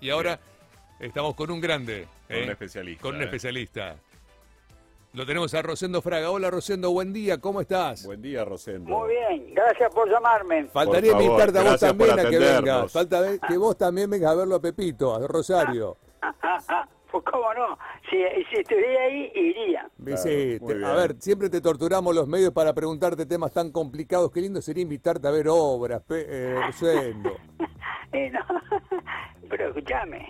Y ahora estamos con un grande. Con un ¿eh? especialista, Con un ¿eh? especialista. Lo tenemos a Rosendo Fraga. Hola Rosendo, buen día, ¿cómo estás? Buen día, Rosendo. Muy bien, gracias por llamarme. Faltaría Por favor, invitarte a vos también a que vengas. Falta que vos también vengas a verlo a Pepito, a Rosario. Ah, ah, ah, pues cómo no, si, si estuviera ahí, iría. Claro, Sí, muy te- bien. a ver, siempre te torturamos los medios para preguntarte temas tan complicados. Qué lindo sería invitarte a ver obras, Pe- eh, Rosendo. Eh, no, pero escúchame,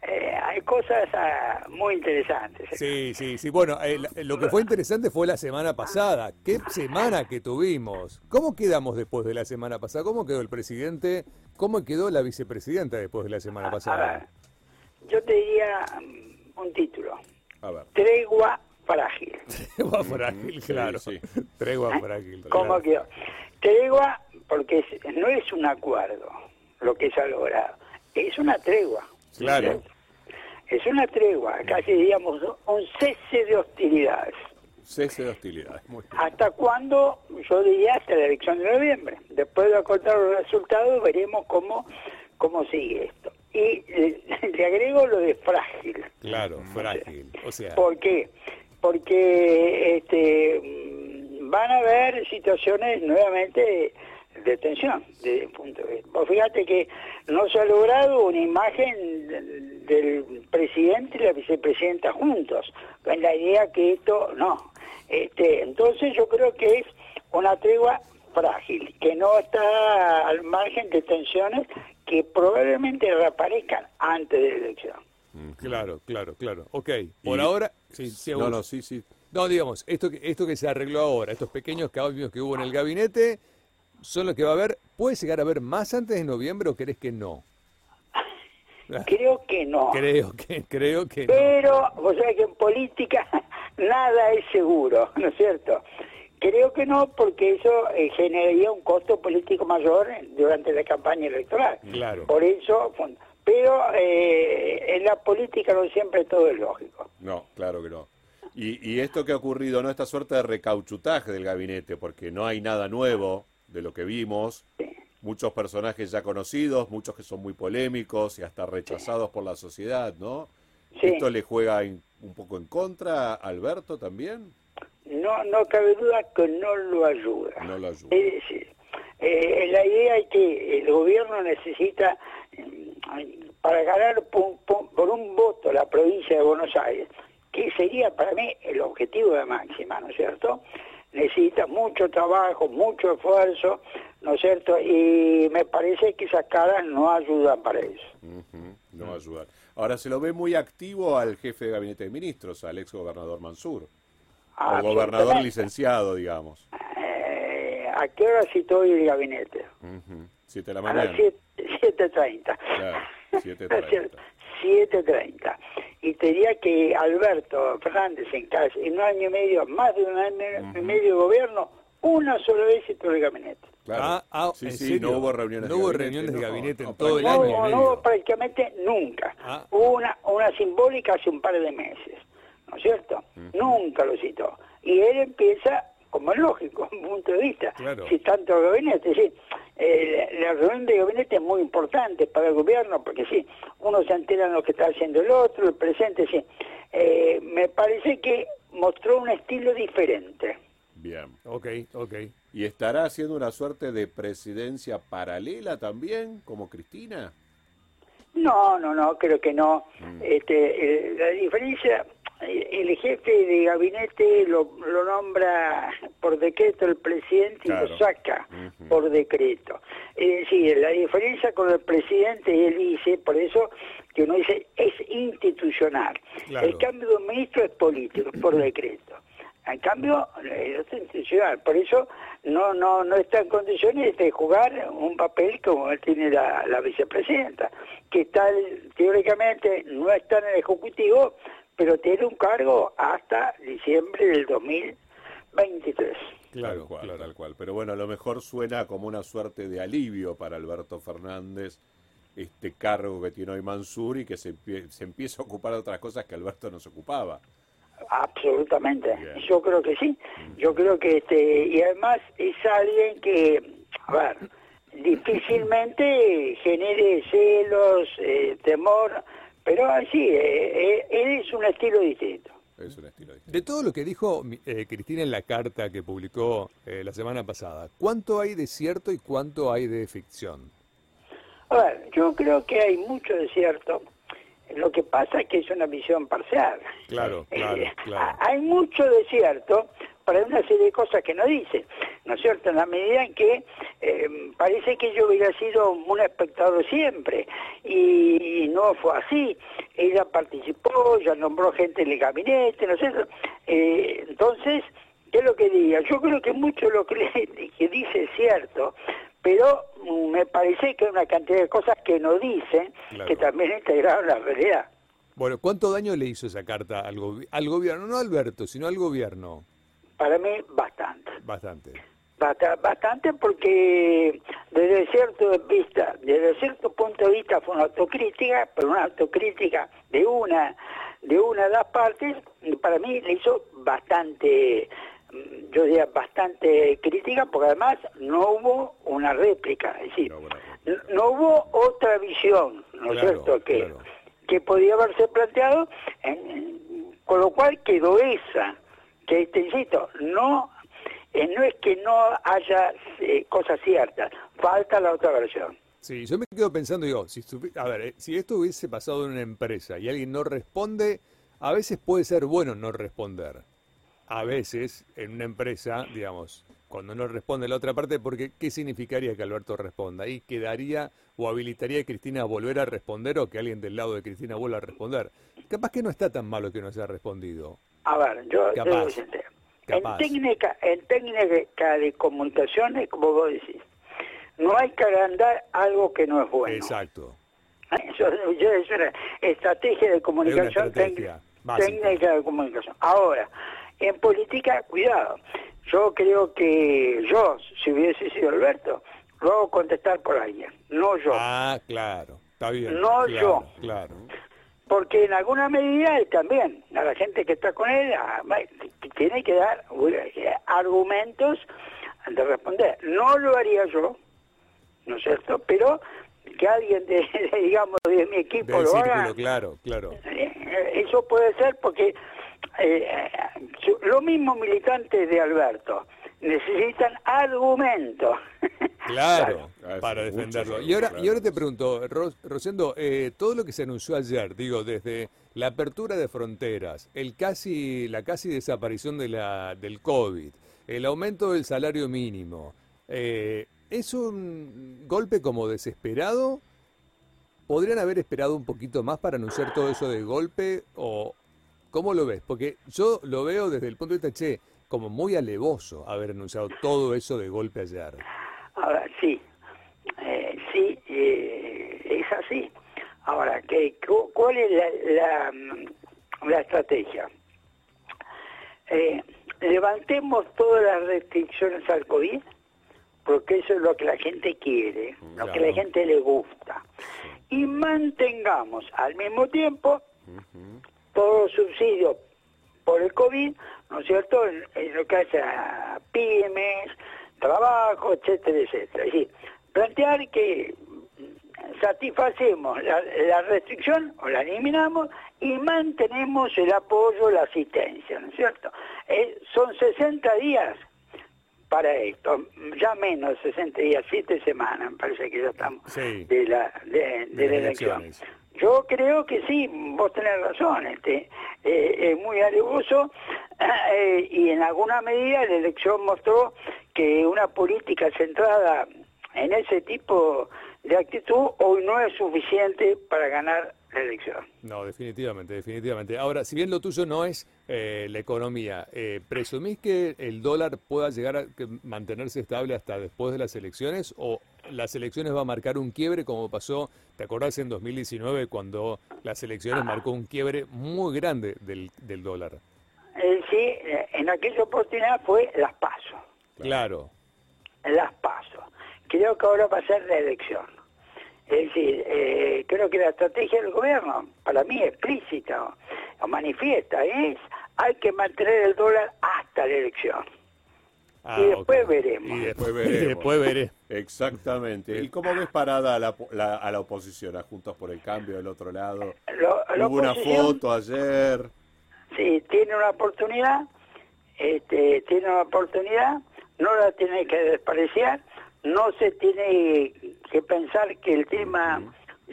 eh, hay cosas ah, muy interesantes. Sí, sí, sí. Bueno, eh, lo que fue interesante fue la semana pasada. ¿Qué semana que tuvimos? ¿Cómo quedamos después de la semana pasada? ¿Cómo quedó el presidente? ¿Cómo quedó la vicepresidenta después de la semana A ver, pasada? yo te diría mm, un título, A ver. tregua frágil. Tregua frágil, sí, claro. sí. Tregua frágil. ¿Cómo claro. quedó? Tregua, porque no es un acuerdo lo que se ha logrado, es una tregua. Claro. Es una tregua, casi diríamos un cese de hostilidades. Cese de hostilidades. Muy bien. ¿Hasta cuándo? Yo diría hasta la elección de noviembre. Después de acotar los resultados veremos cómo, cómo sigue esto. Y le, le agrego lo de frágil. Claro, frágil. O sea, ¿Por qué? Porque este, mm, van a haber situaciones nuevamente de tensión el punto de. Vos fíjate que no se ha logrado una imagen del, presidente y la vicepresidenta juntos, con la idea que esto no. Este, entonces yo creo que es una tregua frágil, que no está al margen de tensiones que probablemente reaparezcan antes de la elección. claro, claro, claro. Ok, por Y- ahora... Sí, sí, No, no, sí, sí. No, digamos, esto que, esto que se arregló ahora, estos pequeños cambios que hubo en el gabinete, son los que va a haber. ¿Puede llegar a haber más antes de noviembre o crees que no? Creo que no. Creo que, creo que no. Pero, vos sabés que en política nada es seguro, ¿no es cierto? Creo que no, porque eso eh, generaría un costo político mayor durante la campaña electoral. Claro. Por eso, pero eh, en la política no siempre todo es lógico. No, claro que no. Y, y esto que ha ocurrido, ¿no? Esta suerte de recauchutaje del gabinete, porque no hay nada nuevo de lo que vimos. Muchos personajes ya conocidos, muchos que son muy polémicos y hasta rechazados por la sociedad, ¿no? Sí. ¿Esto le juega un poco en contra a Alberto también? No, no cabe duda que no lo ayuda. No lo ayuda. Es decir, eh, la idea es que el gobierno necesita, mm, para ganar por- por un voto la provincia de Buenos Aires, que sería para mí el objetivo de máxima, ¿no es cierto? Necesita mucho trabajo, mucho esfuerzo, ¿no es cierto? Y me parece que esas caras no ayudan para eso. No va a ayudar. Ahora se lo ve muy activo al jefe de gabinete de ministros, al ex gobernador Mansur. O gobernador Absolutamente. licenciado, digamos. Eh, ¿A qué hora citó el gabinete? Ujú, Siete de la A mañana. las siete- 7.30. Claro, 7:30. ¿No es cierto? 7.30. Y te diría que Alberto Fernández en casi en un año y medio, más de un año y medio de gobierno, una sola vez citó el gabinete. Claro. Ah, ah, sí, ¿en sí, no hubo reuniones No de hubo gabinete, reuniones de gabinete no, en todo el No, año no, no, prácticamente nunca. Ah. Hubo una, una simbólica hace un par de meses, ¿no es cierto? Nunca lo citó. Y él empieza, como es lógico, un punto de vista, Claro. si tanto el gabinete, sí. Eh, la reunión de gabinete es muy importante para el gobierno, porque sí, uno se entera de lo que está haciendo el otro, el presente, sí. Eh, me parece que mostró un estilo diferente. Bien. Ok, ok. ¿Y estará haciendo una suerte de presidencia paralela también, como Cristina? No, no, no, creo que no. Este, eh, la diferencia, el jefe de gabinete lo, lo nombra por decreto el presidente y lo saca por decreto. Es decir, la diferencia con el presidente y el vice, por eso que uno dice, es institucional. Claro. El cambio de un ministro es político, por decreto. En cambio, el otro es institucional. Por eso no, no, no está en condiciones de jugar un papel como tiene la, la vicepresidenta, que está teóricamente no está en el Ejecutivo, pero tiene un cargo hasta diciembre del 2023. Claro, tal cual, claro. tal cual. Pero bueno, a lo mejor suena como una suerte de alivio para Alberto Fernández este cargo que tiene hoy Mansur y que se, se empieza a ocupar de otras cosas que Alberto no se ocupaba. Absolutamente, Bien. yo creo que sí. Yo creo que este y además es alguien que, a ver, difícilmente genere celos, eh, temor, pero así, eh, eh, es un estilo distinto. Es un estilo distinto. De todo lo que dijo eh, Cristina en la carta que publicó eh, la semana pasada, ¿cuánto hay de cierto y cuánto hay de ficción? A ver, yo creo que hay mucho de cierto. Lo que pasa es que es una visión parcial. Claro, claro, Eh, claro. Hay mucho de cierto para una serie de cosas que no dice, ¿no es cierto? En la medida en que eh, parece que yo hubiera sido un espectador siempre y no fue así. Ella participó, ya nombró gente en el gabinete, ¿no es cierto? Eh, entonces, ¿qué es lo que diga? Yo creo que mucho lo que, le- que dice es cierto, pero me parece que hay una cantidad de cosas que no dicen Claro. que también integraron la realidad. Bueno, ¿cuánto daño le hizo esa carta al, al gobierno? No a Alberto, sino al gobierno. Para mí, bastante. Bastante. Basta- Bastante porque desde cierto vista, desde cierto punto de vista fue una autocrítica, pero una autocrítica de una de una de las partes, para mí le hizo bastante, mm, yo diría bastante crítica, porque además no hubo una réplica, es decir, No hubo no otra visión, ¿no es Claro, cierto? Que, claro. que podía haberse planteado, en- con lo cual quedó esa, que te insisto, no, eh, no es que no haya eh, cosas ciertas, falta la otra versión. Sí, yo me quedo pensando, digo, si, a ver, eh, si esto hubiese pasado en una empresa y alguien no responde, a veces puede ser bueno no responder. A veces, en una empresa, digamos, cuando no responde la otra parte, porque ¿qué significaría que Alberto responda? ¿Y quedaría o habilitaría a Cristina a volver a responder o que alguien del lado de Cristina vuelva a responder? Capaz que no está tan malo que no haya respondido. A ver, yo Capaz, debo en técnica, en técnica de comunicaciones, como vos decís, no hay que agrandar algo que no es bueno. Exacto. Eso, yo- es una estrategia de comunicación, estrategia técnica de comunicación. Ahora, en política, cuidado. Yo creo que yo, si hubiese sido Alberto, lo hago contestar por alguien, no yo. Ah, claro. Está bien. No claro, yo. Claro. Porque en alguna medida él también, a la gente que está con él, a- tiene que dar eh, argumentos de responder. No lo haría yo, ¿no es cierto? Pero que alguien de, de, digamos, de mi equipo Del lo círculo, haga, claro, claro. eh, eso puede ser porque eh, los mismos militantes de Alberto necesitan argumentos. Claro, Claro, para defenderlo. Y ahora, claro. y ahora te pregunto, Ros- Rosendo, eh, todo lo que se anunció ayer, digo, desde la apertura de fronteras, el casi, la casi desaparición de la, del COVID, el aumento del salario mínimo, eh, ¿es un golpe como desesperado? ¿Podrían haber esperado un poquito más para anunciar todo eso de golpe? ¿O cómo lo ves? Porque yo lo veo desde el punto de vista, che, como muy alevoso haber anunciado todo eso de golpe ayer. Ahora, sí, eh, sí, eh, es así. Ahora, ¿qué, cu- ¿cuál es la, la, mm, la estrategia? Eh, levantemos todas las restricciones al COVID, porque eso es lo que la gente quiere, lo que la gente le gusta. Y mantengamos al mismo tiempo todos los subsidios por el COVID, ¿no es cierto?, en, en lo que hace a pymes, trabajo, etcétera, etcétera. Es decir, plantear que satisfacemos la, la restricción o la eliminamos y mantenemos el apoyo, la asistencia, ¿no es cierto? Eh, son 60 días para esto, ya menos 60 días, 7 semanas, me parece que ya estamos Sí. de la, de, de De la elección. elecciones. Yo creo que sí, vos tenés razón, este, eh, es muy alevoso eh, y en alguna medida la elección mostró que una política centrada en ese tipo de actitud hoy no es suficiente para ganar la elección. No, definitivamente, definitivamente. Ahora, si bien lo tuyo no es eh, la economía, eh, ¿presumís que el dólar pueda llegar a mantenerse estable hasta después de las elecciones o las elecciones va a marcar un quiebre como pasó, te acordás en 2019 cuando las elecciones marcó un quiebre muy grande del, del dólar? Eh, sí, en aquella oportunidad fue las pasos. Claro. las paso. Creo que ahora va a ser la elección. Es decir, eh, creo que la estrategia del gobierno, para mí explícita o, o manifiesta, es hay que mantener el dólar hasta la elección. Ah, y después veremos. Y después veremos. después veré. Exactamente. ¿Y cómo ves parada a la, la- a la oposición, a Juntos por el Cambio del otro lado? Lo- la Hubo una foto ayer. Sí, tiene una oportunidad, este, tiene una oportunidad, no la tiene que despreciar, no se tiene que pensar que el tema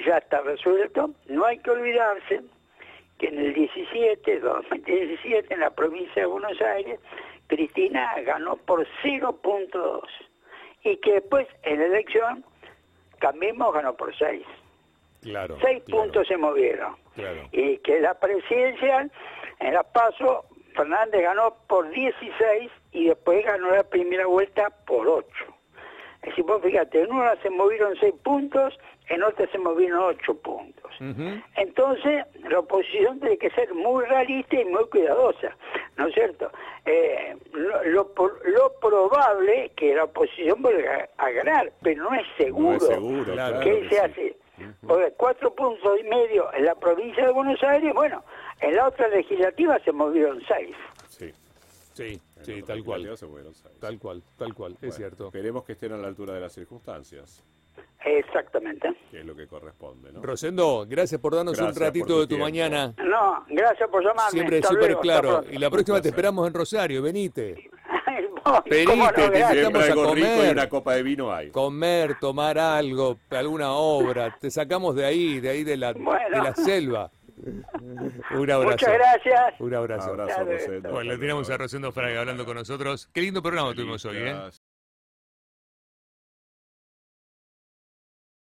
ya está resuelto, no hay que olvidarse que en el 17, 2017, en la provincia de Buenos Aires, Cristina ganó por 0.2 y que después en la elección Cambiemos ganó por 6. Claro. Seis claro, puntos se movieron. Claro. Y que la presidencial, en la PASO, Fernández ganó por 16 y después ganó la primera vuelta por 8. Es decir, vos fíjate, en una se movieron 6 puntos, en otra se movieron 8 puntos. Entonces, la oposición tiene que ser muy realista y muy cuidadosa, ¿no es cierto? Eh, lo, lo probable es que la oposición vuelva a, ganar, pero no es seguro. No es seguro, Claro claro ¿Qué que se sí. hace? Porque cuatro puntos y medio en la provincia de Buenos Aires, bueno, en la otra legislativa se movieron seis. Sí. Sí, sí, tal cual. Tal cual, tal cual, es cierto. Esperemos que estén a la altura de las circunstancias, Exactamente. que es lo que corresponde, ¿no? Rosendo, gracias por darnos Gracias un ratito tu de tu tiempo. mañana. No, gracias por llamarme. Siempre súper claro. Y la próxima te esperamos en Rosario, venite. Cómo no, te invitamos a rico y comer. una copa de vino hay. Comer, tomar algo, alguna obra. Te sacamos de ahí, de ahí de la, Bueno. de la selva. Un abrazo. Muchas gracias. Un abrazo. Rosendo. Bueno, le tenemos a Rosendo Fraga hablando con nosotros. Qué lindo programa tuvimos hoy, ¿eh? Gracias.